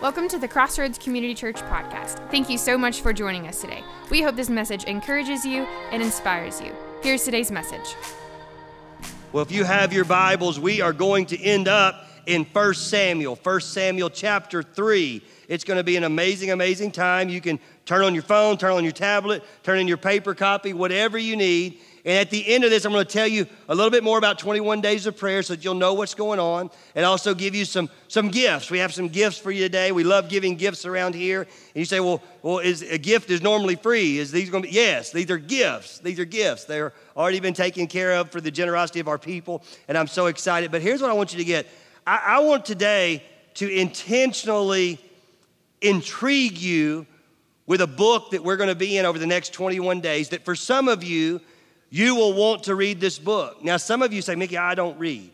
Welcome to the Crossroads Community Church podcast. Thank you so much for joining us today. We hope this message encourages you and inspires you. Here's today's message. Well, if you have your Bibles, we are going to end up in 1 Samuel, 1 Samuel chapter 3. It's going to be an amazing, amazing time. You can turn on your phone, turn on your tablet, turn in your paper copy, whatever you need. And at the end of this, I'm going to tell you a little bit more about 21 days of prayer so that you'll know what's going on and also give you some, some gifts. We have some gifts for you today. We love giving gifts around here. And you say, well, well is, a gift is normally free. Is these going to be? Yes, these are gifts. These are gifts. They're already been taken care of for the generosity of our people. And I'm so excited. But here's what I want you to get I, I want today to intentionally intrigue you with a book that we're going to be in over the next 21 days that for some of you, you will want to read this book. Now, some of you say, Mickey, I don't read.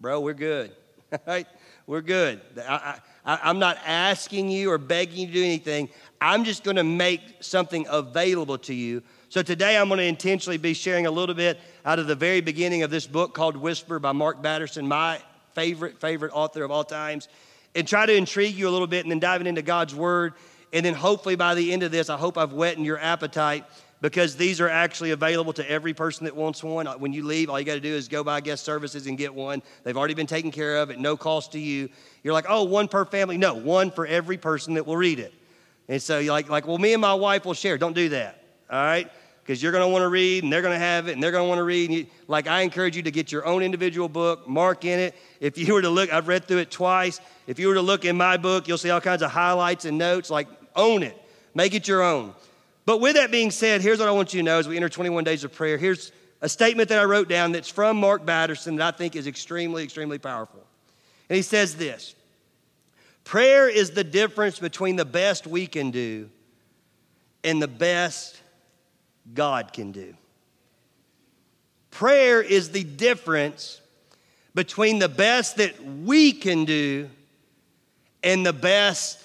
Bro, we're good. right? We're good. I, am not asking you or begging you to do anything. I'm just going to make something available to you. So today I'm going to intentionally be sharing a little bit out of the very beginning of this book called Whisper by Mark Batterson, my favorite, favorite author of all times, and try to intrigue you a little bit and then diving into God's Word. And then hopefully by the end of this, I hope I've whetted your appetite because these are actually available to every person that wants one. Uh, when you leave, all you got to do is go by guest services and get one. They've already been taken care of at no cost to you. You're like, oh, one per family. No, one for every person that will read it. And so you're like, like well, me and my wife will share. Don't do that, all right? Because you're going to want to read and they're going to have it and they're going to want to read. You, like, I encourage you to get your own individual book, mark in it. If you were to look, I've read through it twice. If you were to look in my book, you'll see all kinds of highlights and notes. Like, own it, make it your own. But with that being said, here's what I want you to know as we enter 21 days of prayer. Here's a statement that I wrote down that's from Mark Batterson that I think is extremely, extremely powerful. And he says this Prayer is the difference between the best we can do and the best God can do. Prayer is the difference between the best that we can do and the best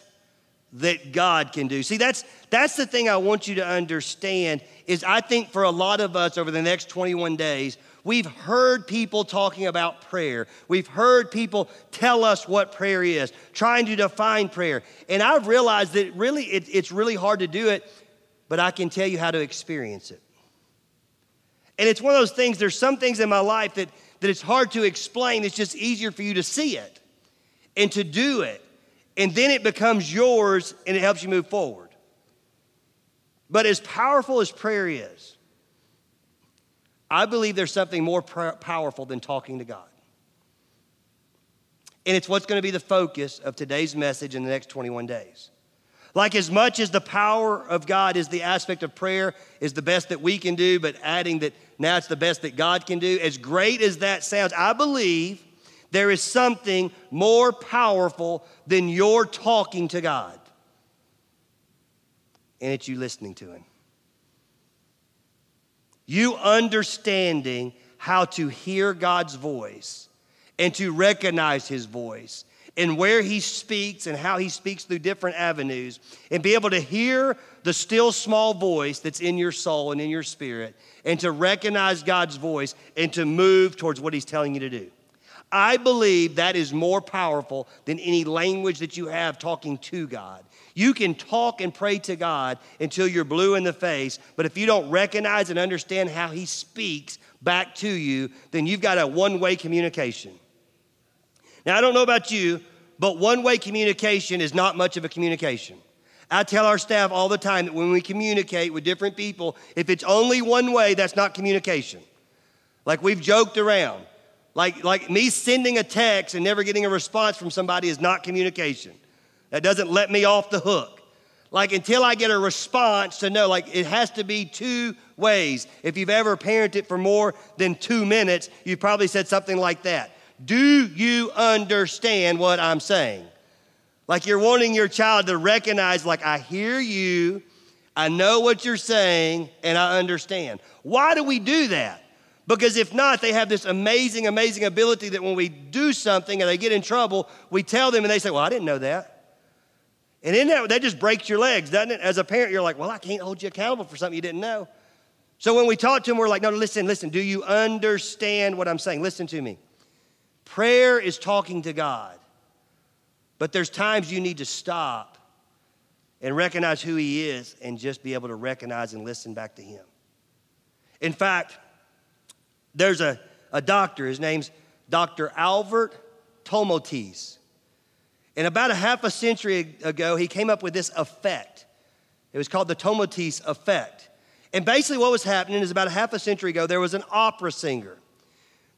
that God can do. See, that's, that's the thing I want you to understand is I think for a lot of us over the next 21 days, we've heard people talking about prayer. We've heard people tell us what prayer is, trying to define prayer. And I've realized that really it, it's really hard to do it, but I can tell you how to experience it. And it's one of those things, there's some things in my life that, that it's hard to explain. It's just easier for you to see it and to do it and then it becomes yours and it helps you move forward. But as powerful as prayer is, I believe there's something more powerful than talking to God. And it's what's going to be the focus of today's message in the next 21 days. Like, as much as the power of God is the aspect of prayer, is the best that we can do, but adding that now it's the best that God can do, as great as that sounds, I believe there is something more powerful than your talking to God. And it's you listening to Him. You understanding how to hear God's voice and to recognize His voice and where He speaks and how He speaks through different avenues and be able to hear the still small voice that's in your soul and in your spirit and to recognize God's voice and to move towards what He's telling you to do. I believe that is more powerful than any language that you have talking to God. You can talk and pray to God until you're blue in the face, but if you don't recognize and understand how He speaks back to you, then you've got a one way communication. Now, I don't know about you, but one way communication is not much of a communication. I tell our staff all the time that when we communicate with different people, if it's only one way, that's not communication. Like we've joked around. Like, like me sending a text and never getting a response from somebody is not communication. That doesn't let me off the hook. Like until I get a response to know, like it has to be two ways. If you've ever parented for more than two minutes, you've probably said something like that. Do you understand what I'm saying? Like you're wanting your child to recognize, like, I hear you, I know what you're saying, and I understand. Why do we do that? Because if not, they have this amazing, amazing ability that when we do something and they get in trouble, we tell them and they say, Well, I didn't know that. And in that, that just breaks your legs, doesn't it? As a parent, you're like, Well, I can't hold you accountable for something you didn't know. So when we talk to them, we're like, No, listen, listen. Do you understand what I'm saying? Listen to me. Prayer is talking to God. But there's times you need to stop and recognize who He is and just be able to recognize and listen back to Him. In fact, there's a, a doctor, his name's Dr. Albert Tomatis. And about a half a century ago, he came up with this effect. It was called the Tomatis effect. And basically, what was happening is about a half a century ago, there was an opera singer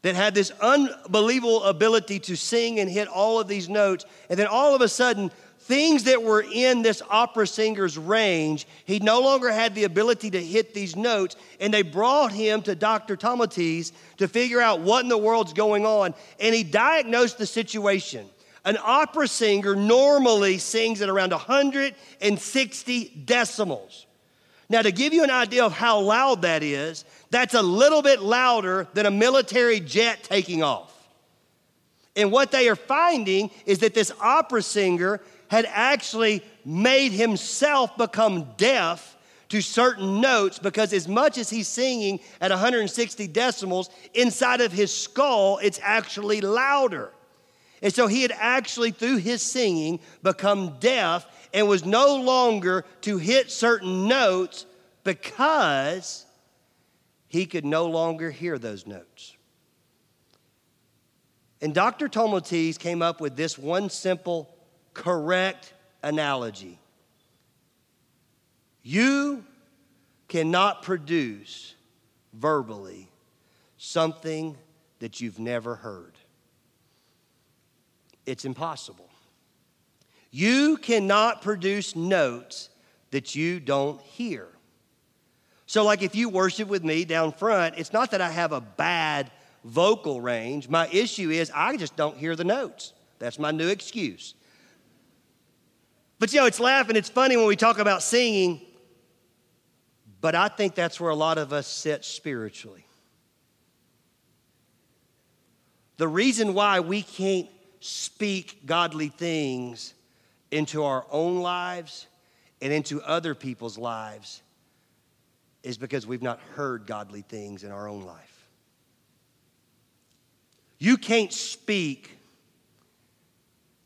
that had this unbelievable ability to sing and hit all of these notes. And then all of a sudden, things that were in this opera singer's range, he no longer had the ability to hit these notes. And they brought him to Dr. Tomatis to figure out what in the world's going on. And he diagnosed the situation. An opera singer normally sings at around 160 decimals. Now, to give you an idea of how loud that is, that's a little bit louder than a military jet taking off. And what they are finding is that this opera singer had actually made himself become deaf to certain notes because, as much as he's singing at 160 decimals, inside of his skull, it's actually louder. And so he had actually, through his singing, become deaf and was no longer to hit certain notes because he could no longer hear those notes. And Dr. Tomatis came up with this one simple, correct analogy. You cannot produce verbally something that you've never heard. It's impossible. You cannot produce notes that you don't hear. So, like if you worship with me down front, it's not that I have a bad vocal range. My issue is I just don't hear the notes. That's my new excuse. But you know, it's laughing, it's funny when we talk about singing, but I think that's where a lot of us sit spiritually. The reason why we can't speak godly things into our own lives and into other people's lives is because we've not heard godly things in our own life. You can't speak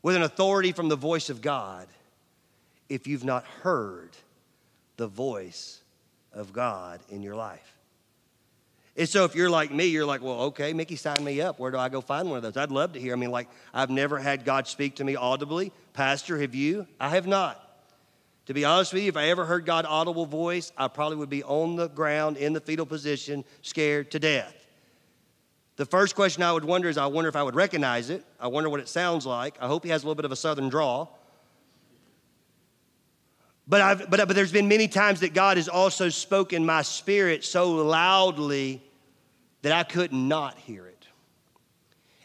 with an authority from the voice of God if you've not heard the voice of God in your life. And so if you're like me, you're like, well, okay, Mickey, sign me up. Where do I go find one of those? I'd love to hear. I mean, like, I've never had God speak to me audibly. Pastor, have you? I have not. To be honest with you, if I ever heard God's audible voice, I probably would be on the ground in the fetal position, scared to death. The first question I would wonder is I wonder if I would recognize it. I wonder what it sounds like. I hope he has a little bit of a southern drawl. But, I've, but, but there's been many times that God has also spoken my spirit so loudly that I could not hear it.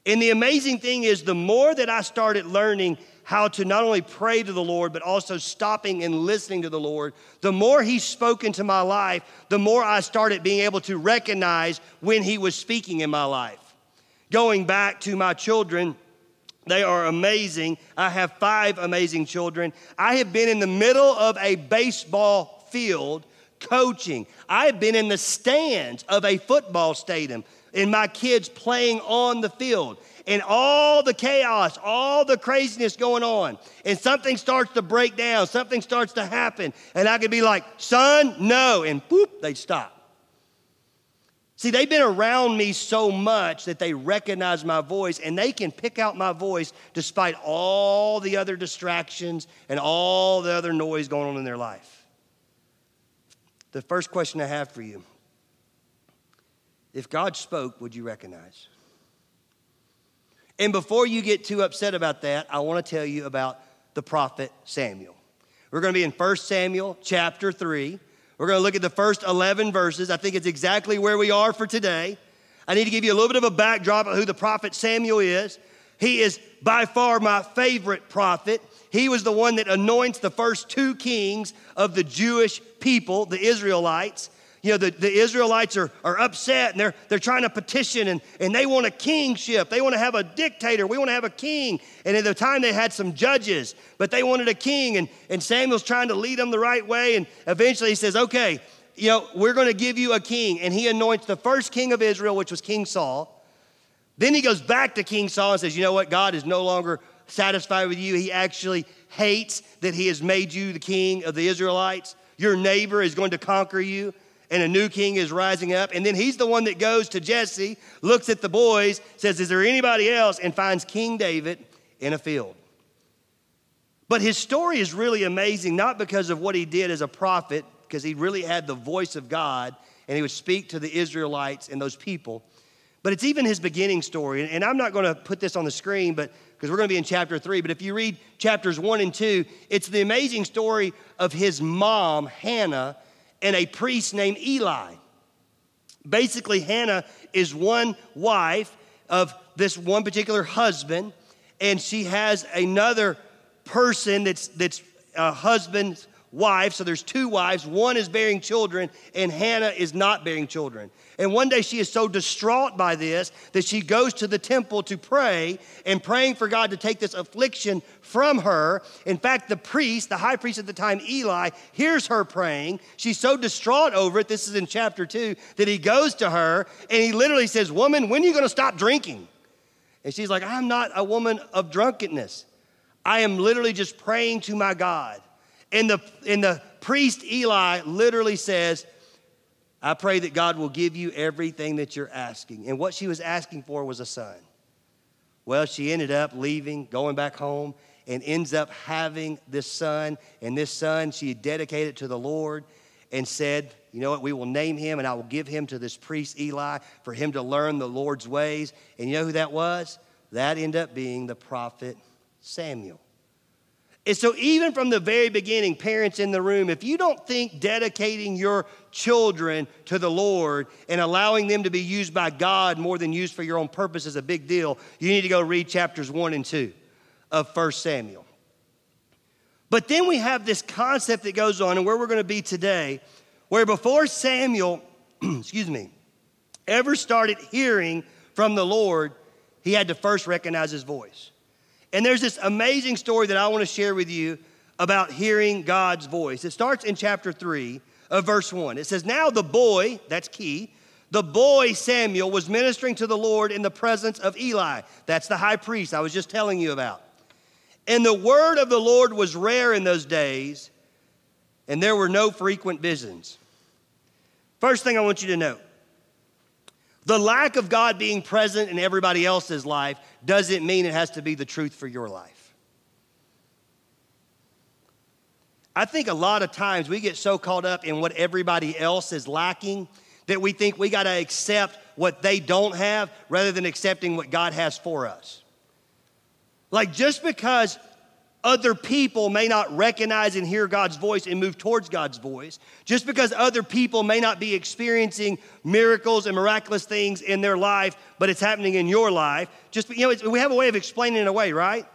And the amazing thing is, the more that I started learning how to not only pray to the Lord, but also stopping and listening to the Lord, the more He spoke into my life, the more I started being able to recognize when He was speaking in my life. Going back to my children, they are amazing. I have five amazing children. I have been in the middle of a baseball field coaching. I have been in the stands of a football stadium and my kids playing on the field and all the chaos, all the craziness going on, and something starts to break down, something starts to happen, and I could be like, son, no, and boop, they'd stop. See, they've been around me so much that they recognize my voice and they can pick out my voice despite all the other distractions and all the other noise going on in their life. The first question I have for you if God spoke, would you recognize? And before you get too upset about that, I want to tell you about the prophet Samuel. We're going to be in 1 Samuel chapter 3. We're going to look at the first 11 verses. I think it's exactly where we are for today. I need to give you a little bit of a backdrop of who the prophet Samuel is. He is by far my favorite prophet. He was the one that anoints the first two kings of the Jewish people, the Israelites you know, the, the Israelites are, are upset and they're, they're trying to petition and, and they want a kingship. They want to have a dictator. We want to have a king. And at the time they had some judges, but they wanted a king. And, and Samuel's trying to lead them the right way. And eventually he says, okay, you know, we're going to give you a king. And he anoints the first king of Israel, which was King Saul. Then he goes back to King Saul and says, you know what? God is no longer satisfied with you. He actually hates that he has made you the king of the Israelites. Your neighbor is going to conquer you, and a new king is rising up. And then he's the one that goes to Jesse, looks at the boys, says, Is there anybody else? and finds King David in a field. But his story is really amazing, not because of what he did as a prophet, because he really had the voice of God and he would speak to the Israelites and those people. But it's even his beginning story. And I'm not going to put this on the screen, but because we're going to be in chapter three. But if you read chapters one and two, it's the amazing story of his mom, Hannah, and a priest named Eli. Basically, Hannah is one wife of this one particular husband, and she has another person that's, that's a husband's wife. So there's two wives. One is bearing children, and Hannah is not bearing children. And one day she is so distraught by this that she goes to the temple to pray and praying for God to take this affliction from her. In fact, the priest, the high priest at the time, Eli, hears her praying. She's so distraught over it, this is in chapter two, that he goes to her and he literally says, Woman, when are you going to stop drinking? And she's like, I'm not a woman of drunkenness. I am literally just praying to my God. And the, and the priest Eli literally says, I pray that God will give you everything that you're asking. And what she was asking for was a son. Well, she ended up leaving, going back home, and ends up having this son. And this son she dedicated to the Lord and said, You know what? We will name him and I will give him to this priest Eli for him to learn the Lord's ways. And you know who that was? That ended up being the prophet Samuel. And so, even from the very beginning, parents in the room, if you don't think dedicating your children to the Lord and allowing them to be used by God more than used for your own purpose is a big deal, you need to go read chapters one and two of 1 Samuel. But then we have this concept that goes on, and where we're going to be today, where before Samuel, excuse me, ever started hearing from the Lord, he had to first recognize his voice. And there's this amazing story that I want to share with you about hearing God's voice. It starts in chapter 3 of verse 1. It says, Now the boy, that's key, the boy Samuel was ministering to the Lord in the presence of Eli. That's the high priest I was just telling you about. And the word of the Lord was rare in those days, and there were no frequent visions. First thing I want you to know the lack of God being present in everybody else's life doesn't mean it has to be the truth for your life. I think a lot of times we get so caught up in what everybody else is lacking that we think we got to accept what they don't have rather than accepting what God has for us. Like just because other people may not recognize and hear God's voice and move towards God's voice, just because other people may not be experiencing miracles and miraculous things in their life, but it's happening in your life, just, you know, we have a way of explaining it away, right?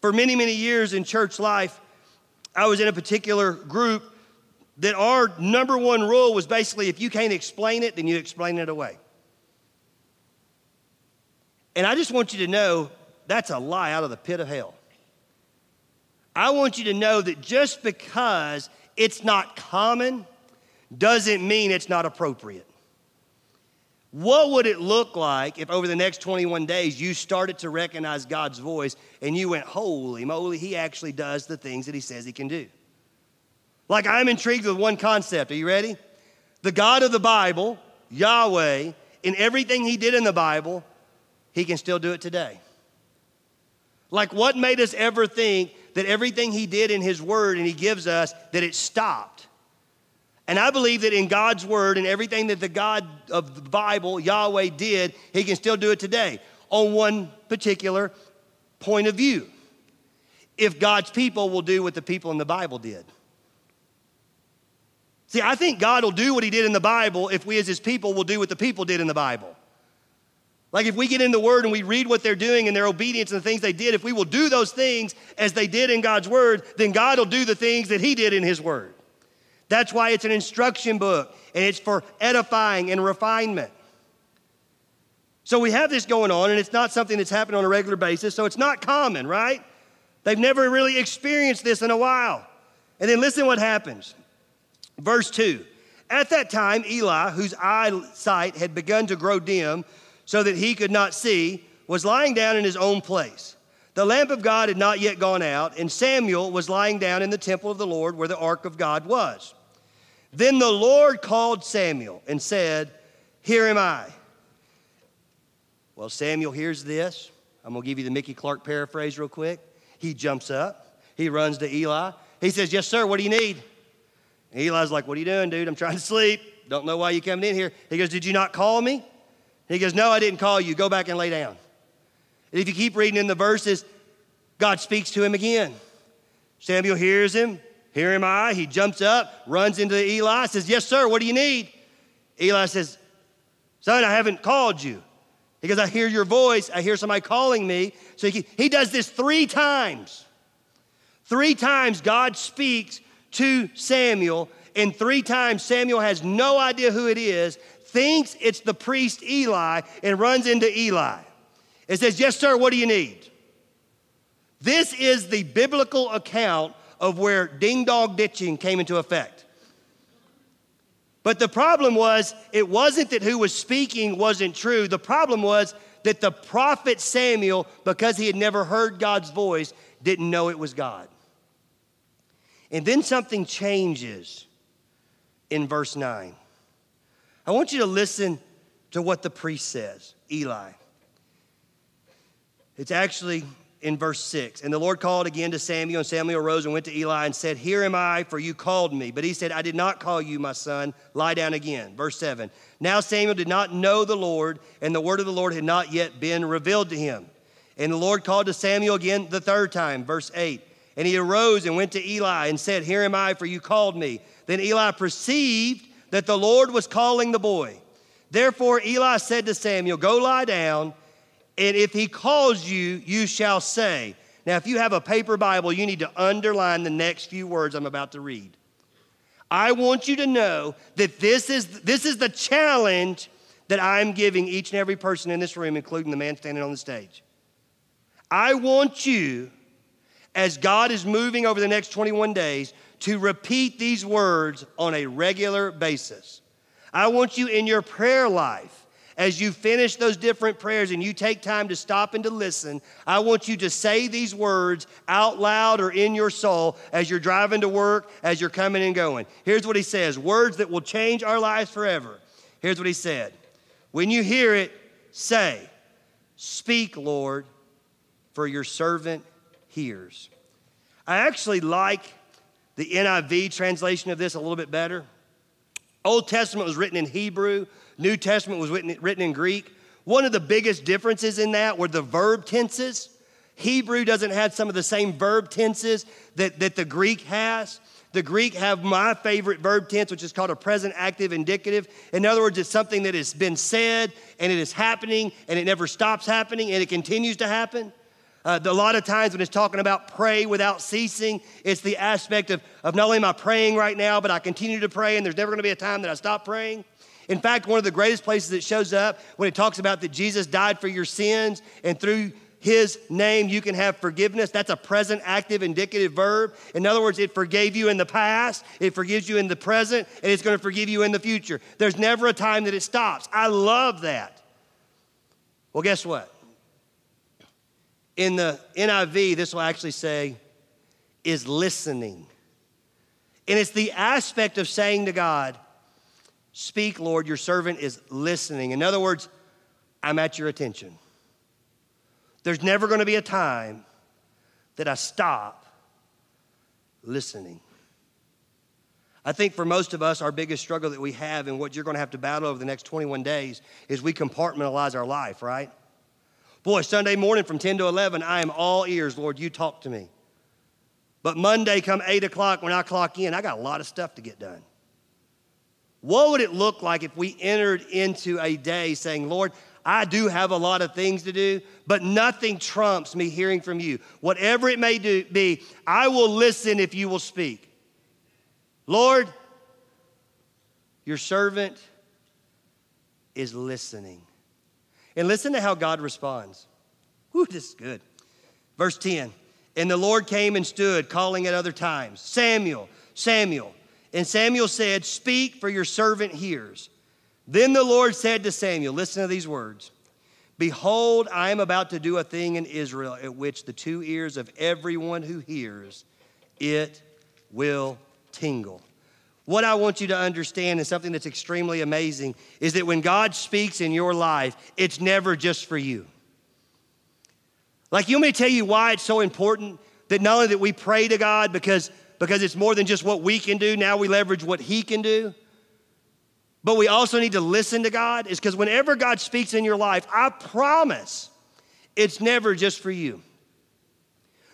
For many, many years in church life, I was in a particular group that our number one rule was basically if you can't explain it, then you explain it away. And I just want you to know that's a lie out of the pit of hell. I want you to know that just because it's not common doesn't mean it's not appropriate. What would it look like if over the next 21 days you started to recognize God's voice and you went, Holy moly, He actually does the things that He says He can do? Like, I'm intrigued with one concept. Are you ready? The God of the Bible, Yahweh, in everything He did in the Bible, He can still do it today. Like, what made us ever think that everything He did in His Word and He gives us, that it stopped? And I believe that in God's Word and everything that the God of the Bible, Yahweh, did, He can still do it today on one particular point of view. If God's people will do what the people in the Bible did. See, I think God will do what He did in the Bible if we as His people will do what the people did in the Bible. Like if we get in the Word and we read what they're doing and their obedience and the things they did, if we will do those things as they did in God's Word, then God will do the things that He did in His Word. That's why it's an instruction book and it's for edifying and refinement. So we have this going on, and it's not something that's happening on a regular basis, so it's not common, right? They've never really experienced this in a while. And then listen what happens. Verse 2 At that time, Eli, whose eyesight had begun to grow dim, so that he could not see, was lying down in his own place. The lamp of God had not yet gone out, and Samuel was lying down in the temple of the Lord where the ark of God was. Then the Lord called Samuel and said, Here am I. Well, Samuel hears this. I'm going to give you the Mickey Clark paraphrase real quick. He jumps up, he runs to Eli. He says, Yes, sir, what do you need? And Eli's like, What are you doing, dude? I'm trying to sleep. Don't know why you coming in here. He goes, Did you not call me? He goes, No, I didn't call you. Go back and lay down. And if you keep reading in the verses, God speaks to him again. Samuel hears him. Here am I. He jumps up, runs into Eli, says, Yes, sir, what do you need? Eli says, Son, I haven't called you. He goes, I hear your voice. I hear somebody calling me. So he, he does this three times. Three times God speaks to Samuel, and three times Samuel has no idea who it is, thinks it's the priest Eli, and runs into Eli. and says, Yes, sir, what do you need? This is the biblical account of where ding dong ditching came into effect. But the problem was, it wasn't that who was speaking wasn't true. The problem was that the prophet Samuel, because he had never heard God's voice, didn't know it was God. And then something changes in verse 9. I want you to listen to what the priest says, Eli. It's actually in verse 6. And the Lord called again to Samuel, and Samuel arose and went to Eli and said, Here am I, for you called me. But he said, I did not call you, my son. Lie down again. Verse 7. Now Samuel did not know the Lord, and the word of the Lord had not yet been revealed to him. And the Lord called to Samuel again the third time. Verse 8. And he arose and went to Eli and said, Here am I, for you called me. Then Eli perceived that the Lord was calling the boy. Therefore Eli said to Samuel, Go lie down. And if he calls you, you shall say. Now, if you have a paper Bible, you need to underline the next few words I'm about to read. I want you to know that this is, this is the challenge that I'm giving each and every person in this room, including the man standing on the stage. I want you, as God is moving over the next 21 days, to repeat these words on a regular basis. I want you in your prayer life as you finish those different prayers and you take time to stop and to listen, I want you to say these words out loud or in your soul as you're driving to work, as you're coming and going. Here's what he says words that will change our lives forever. Here's what he said When you hear it, say, Speak, Lord, for your servant hears. I actually like the NIV translation of this a little bit better. Old Testament was written in Hebrew, New Testament was written, written in Greek. One of the biggest differences in that were the verb tenses. Hebrew doesn't have some of the same verb tenses that, that the Greek has. The Greek have my favorite verb tense, which is called a present active indicative. In other words, it's something that has been said and it is happening and it never stops happening and it continues to happen. Uh, a lot of times when it's talking about pray without ceasing, it's the aspect of, of not only am I praying right now, but I continue to pray and there's never going to be a time that I stop praying. In fact, one of the greatest places it shows up when it talks about that Jesus died for your sins and through his name you can have forgiveness. That's a present active indicative verb. In other words, it forgave you in the past, it forgives you in the present, and it's going to forgive you in the future. There's never a time that it stops. I love that. Well, guess what? In the NIV, this will actually say, is listening. And it's the aspect of saying to God, Speak, Lord, your servant is listening. In other words, I'm at your attention. There's never going to be a time that I stop listening. I think for most of us, our biggest struggle that we have and what you're going to have to battle over the next 21 days is we compartmentalize our life, right? Boy, Sunday morning from 10 to 11, I am all ears, Lord, you talk to me. But Monday, come 8 o'clock, when I clock in, I got a lot of stuff to get done. What would it look like if we entered into a day saying, Lord, I do have a lot of things to do, but nothing trumps me hearing from you. Whatever it may do, be, I will listen if you will speak. Lord, your servant is listening. And listen to how God responds. Whew, this is good. Verse 10 And the Lord came and stood, calling at other times Samuel, Samuel. And Samuel said, Speak, for your servant hears. Then the Lord said to Samuel, Listen to these words Behold, I am about to do a thing in Israel at which the two ears of everyone who hears it will tingle. What I want you to understand is something that's extremely amazing is that when God speaks in your life, it's never just for you. Like, you may tell you why it's so important that not only that we pray to God because, because it's more than just what we can do, now we leverage what He can do. But we also need to listen to God, is because whenever God speaks in your life, I promise it's never just for you.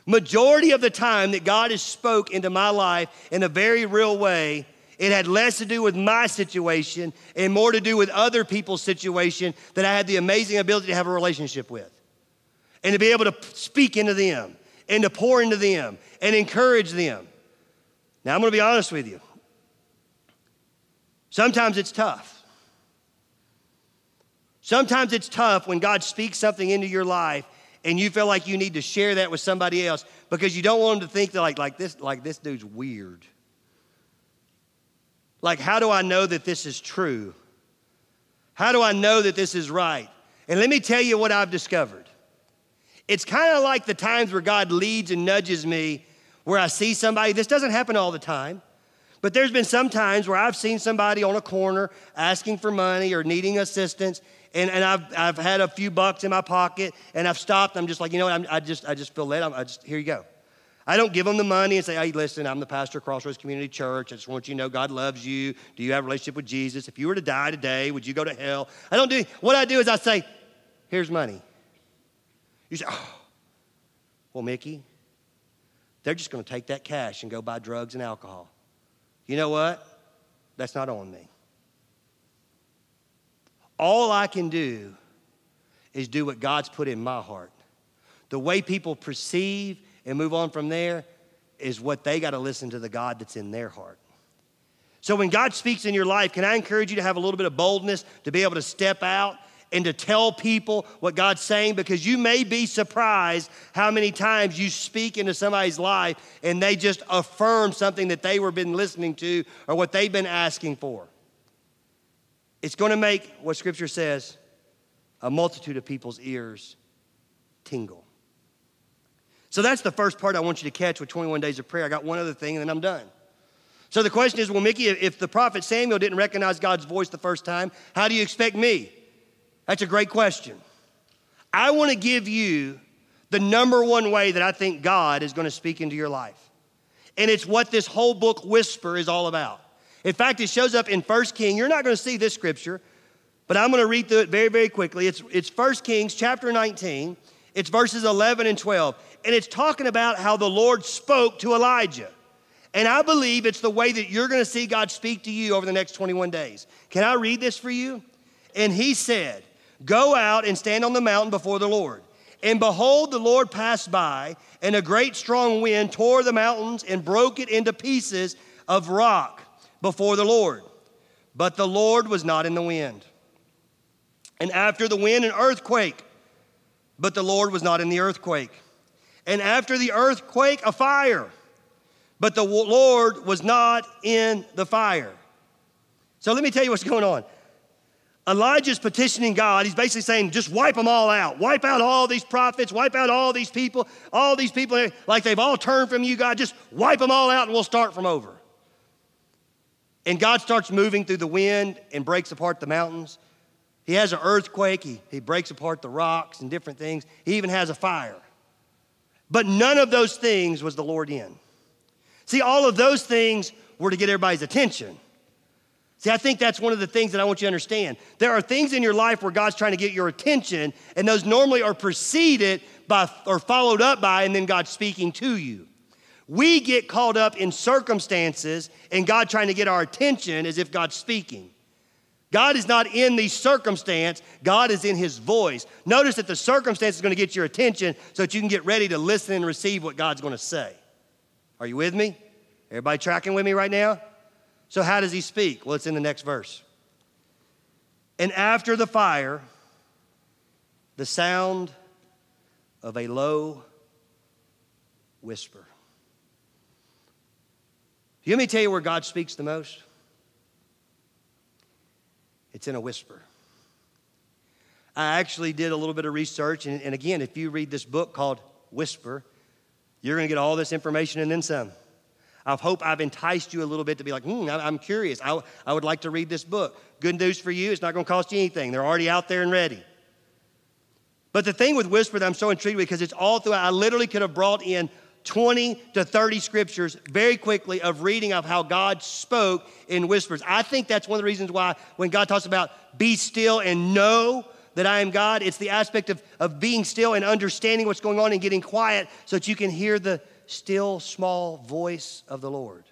Majority of the time that God has spoke into my life in a very real way, it had less to do with my situation and more to do with other people's situation that I had the amazing ability to have a relationship with. And to be able to speak into them and to pour into them and encourage them. Now, I'm gonna be honest with you. Sometimes it's tough. Sometimes it's tough when God speaks something into your life and you feel like you need to share that with somebody else because you don't want them to think that like, like this like this dude's weird like, how do I know that this is true? How do I know that this is right? And let me tell you what I've discovered. It's kind of like the times where God leads and nudges me where I see somebody. This doesn't happen all the time, but there's been some times where I've seen somebody on a corner asking for money or needing assistance, and, and I've, I've had a few bucks in my pocket, and I've stopped. I'm just like, you know what? I'm, i just, I just feel led. I'm, I just, here you go. I don't give them the money and say, hey, listen, I'm the pastor of Crossroads Community Church. I just want you to know God loves you. Do you have a relationship with Jesus? If you were to die today, would you go to hell? I don't do, what I do is I say, here's money. You say, oh, well, Mickey, they're just going to take that cash and go buy drugs and alcohol. You know what? That's not on me. All I can do is do what God's put in my heart. The way people perceive and move on from there is what they got to listen to the God that's in their heart. So when God speaks in your life, can I encourage you to have a little bit of boldness to be able to step out and to tell people what God's saying because you may be surprised how many times you speak into somebody's life and they just affirm something that they were been listening to or what they've been asking for. It's going to make what scripture says a multitude of people's ears tingle. So that's the first part I want you to catch with 21 days of prayer. I got one other thing and then I'm done. So the question is well, Mickey, if the prophet Samuel didn't recognize God's voice the first time, how do you expect me? That's a great question. I want to give you the number one way that I think God is going to speak into your life. And it's what this whole book, Whisper, is all about. In fact, it shows up in First King. You're not going to see this scripture, but I'm going to read through it very, very quickly. It's, it's 1 Kings chapter 19. It's verses 11 and 12 and it's talking about how the Lord spoke to Elijah. And I believe it's the way that you're going to see God speak to you over the next 21 days. Can I read this for you? And he said, Go out and stand on the mountain before the Lord. And behold, the Lord passed by, and a great strong wind tore the mountains and broke it into pieces of rock before the Lord. But the Lord was not in the wind. And after the wind, an earthquake. But the Lord was not in the earthquake and after the earthquake, a fire. But the Lord was not in the fire. So let me tell you what's going on. Elijah's petitioning God. He's basically saying, just wipe them all out. Wipe out all these prophets, wipe out all these people, all these people, like they've all turned from you, God. Just wipe them all out and we'll start from over. And God starts moving through the wind and breaks apart the mountains. He has an earthquake, he, he breaks apart the rocks and different things. He even has a fire. But none of those things was the Lord in. See, all of those things were to get everybody's attention. See, I think that's one of the things that I want you to understand. There are things in your life where God's trying to get your attention, and those normally are preceded by or followed up by, and then God speaking to you. We get caught up in circumstances and God trying to get our attention as if God's speaking. God is not in the circumstance, God is in his voice. Notice that the circumstance is going to get your attention so that you can get ready to listen and receive what God's going to say. Are you with me? Everybody tracking with me right now? So, how does he speak? Well, it's in the next verse. And after the fire, the sound of a low whisper. Let me tell you where God speaks the most? It's in a whisper. I actually did a little bit of research. And, and again, if you read this book called Whisper, you're to get all this information and then some. I hope I've enticed you a little bit to be like, hmm, I'm curious. I, I would like to read this book. Good news for you, it's not to cost you anything. They're already out there and ready. But the thing with Whisper that I'm so intrigued with, because it's all throughout, I literally could have brought in 20 to 30 scriptures very quickly of reading of how God spoke in whispers. I think that's one of the reasons why when God talks about be still and know that I am God, it's the aspect of, of being still and understanding what's going on and getting quiet so that you can hear the still small voice of the Lord.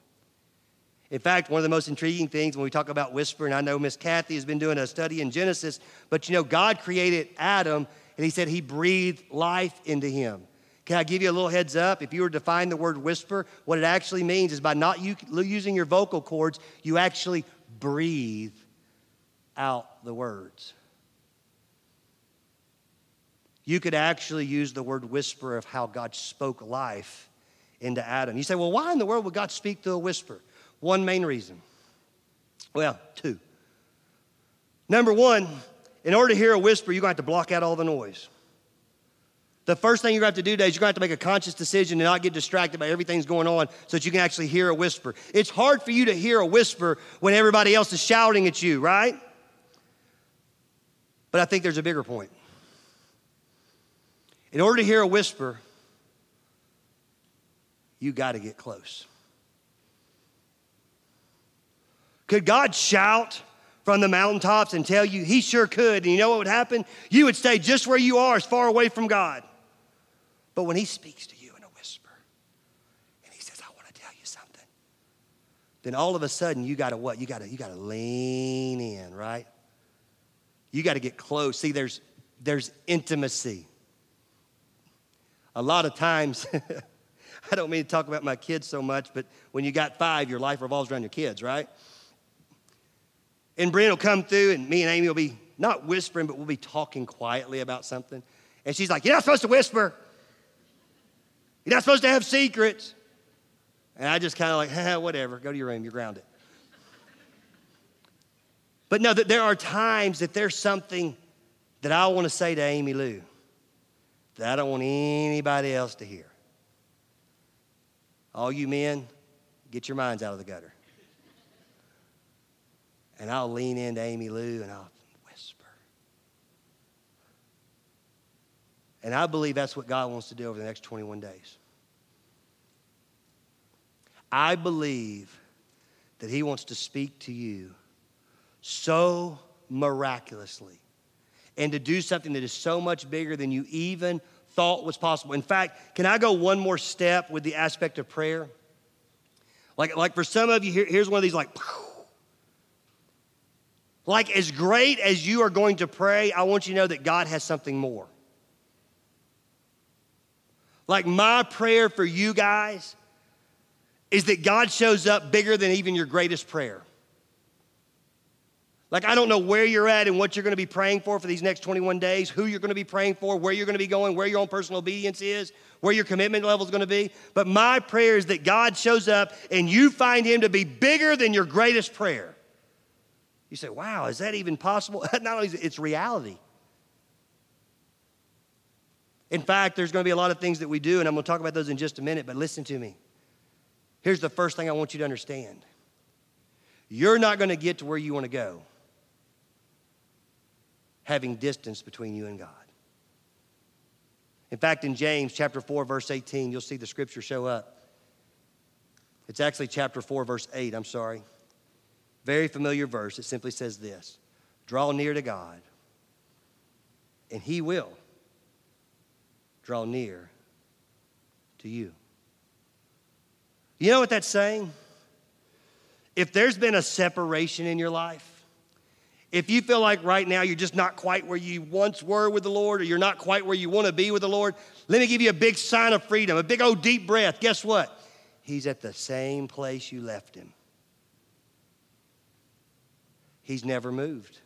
In fact, one of the most intriguing things when we talk about whisper, and I know Miss Kathy has been doing a study in Genesis, but you know, God created Adam and he said he breathed life into him. Can I give you a little heads up? If you were to define the word whisper, what it actually means is by not using your vocal cords, you actually breathe out the words. You could actually use the word whisper of how God spoke life into Adam. You say, well, why in the world would God speak through a whisper? One main reason. Well, two. Number one, in order to hear a whisper, you're going to have to block out all the noise. The first thing you're going to have to do today is you're going to have to make a conscious decision to not get distracted by everything's going on so that you can actually hear a whisper. It's hard for you to hear a whisper when everybody else is shouting at you, right? But I think there's a bigger point. In order to hear a whisper, you got to get close. Could God shout from the mountaintops and tell you? He sure could. And you know what would happen? You would stay just where you are, as far away from God. But when He speaks to you in a whisper and He says, I want to tell you something, then all of a sudden you got to what? You got to you got to lean in, right? You got to get close. See, there's there's intimacy. A lot of times, I don't mean to talk about my kids so much, but when you got five, your life revolves around your kids, right? And Brent will come through, and me and Amy will be not whispering, but we'll be talking quietly about something. And she's like, You're not supposed to whisper. You're not supposed to have secrets. And I just kind of like, eh, whatever, go to your room, you're grounded. But no, that there are times that there's something that I want to say to Amy Lou that I don't want anybody else to hear. All you men, get your minds out of the gutter. And I'll lean into Amy Lou and I'll whisper. And I believe that's what God wants to do over the next 21 days. I believe that He wants to speak to you so miraculously and to do something that is so much bigger than you even thought was possible. In fact, can I go one more step with the aspect of prayer? Like, like for some of you, here, here's one of these like, like as great as you are going to pray, I want you to know that God has something more. Like my prayer for you guys is that God shows up bigger than even your greatest prayer. Like, I don't know where you're at and what you're going to be praying for for these next 21 days, who you're going to be praying for, where you're going to be going, where your own personal obedience is, where your commitment level is going to be. But my prayer is that God shows up and you find Him to be bigger than your greatest prayer. You say, wow, is that even possible? Not only is it, it's reality. In fact, there's going to be a lot of things that we do, and I'm going to talk about those in just a minute, but listen to me. Here's the first thing I want you to understand you're not going to get to where you want to go having distance between you and God. In fact, in James chapter 4, verse 18, you'll see the scripture show up. It's actually chapter 4, verse 8, I'm sorry. Very familiar verse. It simply says this Draw near to God, and He will draw near to you. You know what that's saying? If there's been a separation in your life, if you feel like right now you're just not quite where you once were with the Lord or you're not quite where you want to be with the Lord, let me give you a big sign of freedom, a big old deep breath. Guess what? He's at the same place you left him. He's never moved.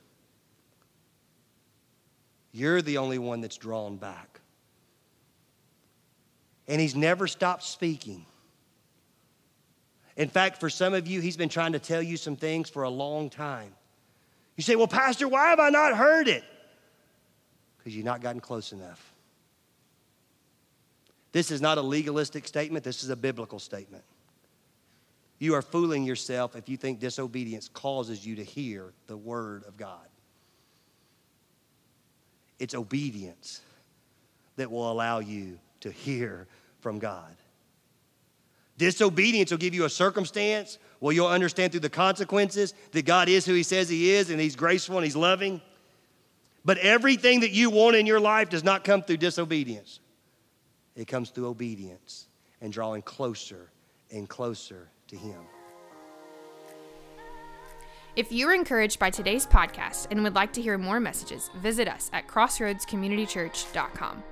You're the only one that's drawn back. And he's never stopped speaking. In fact, for some of you, he's been trying to tell you some things for a long time. You say, Well, Pastor, why have I not heard it? because you've not gotten close enough. This is not a legalistic statement, this is a biblical statement. You are fooling yourself if you think disobedience causes you to hear the word of God. It's obedience that will allow you to hear from God. Disobedience will give you a circumstance where you'll understand through the consequences that God is who He says He is and He's graceful and He's loving. But everything that you want in your life does not come through disobedience, it comes through obedience and drawing closer and closer to Him. If you were encouraged by today's podcast and would like to hear more messages, visit us at crossroadscommunitychurch.com.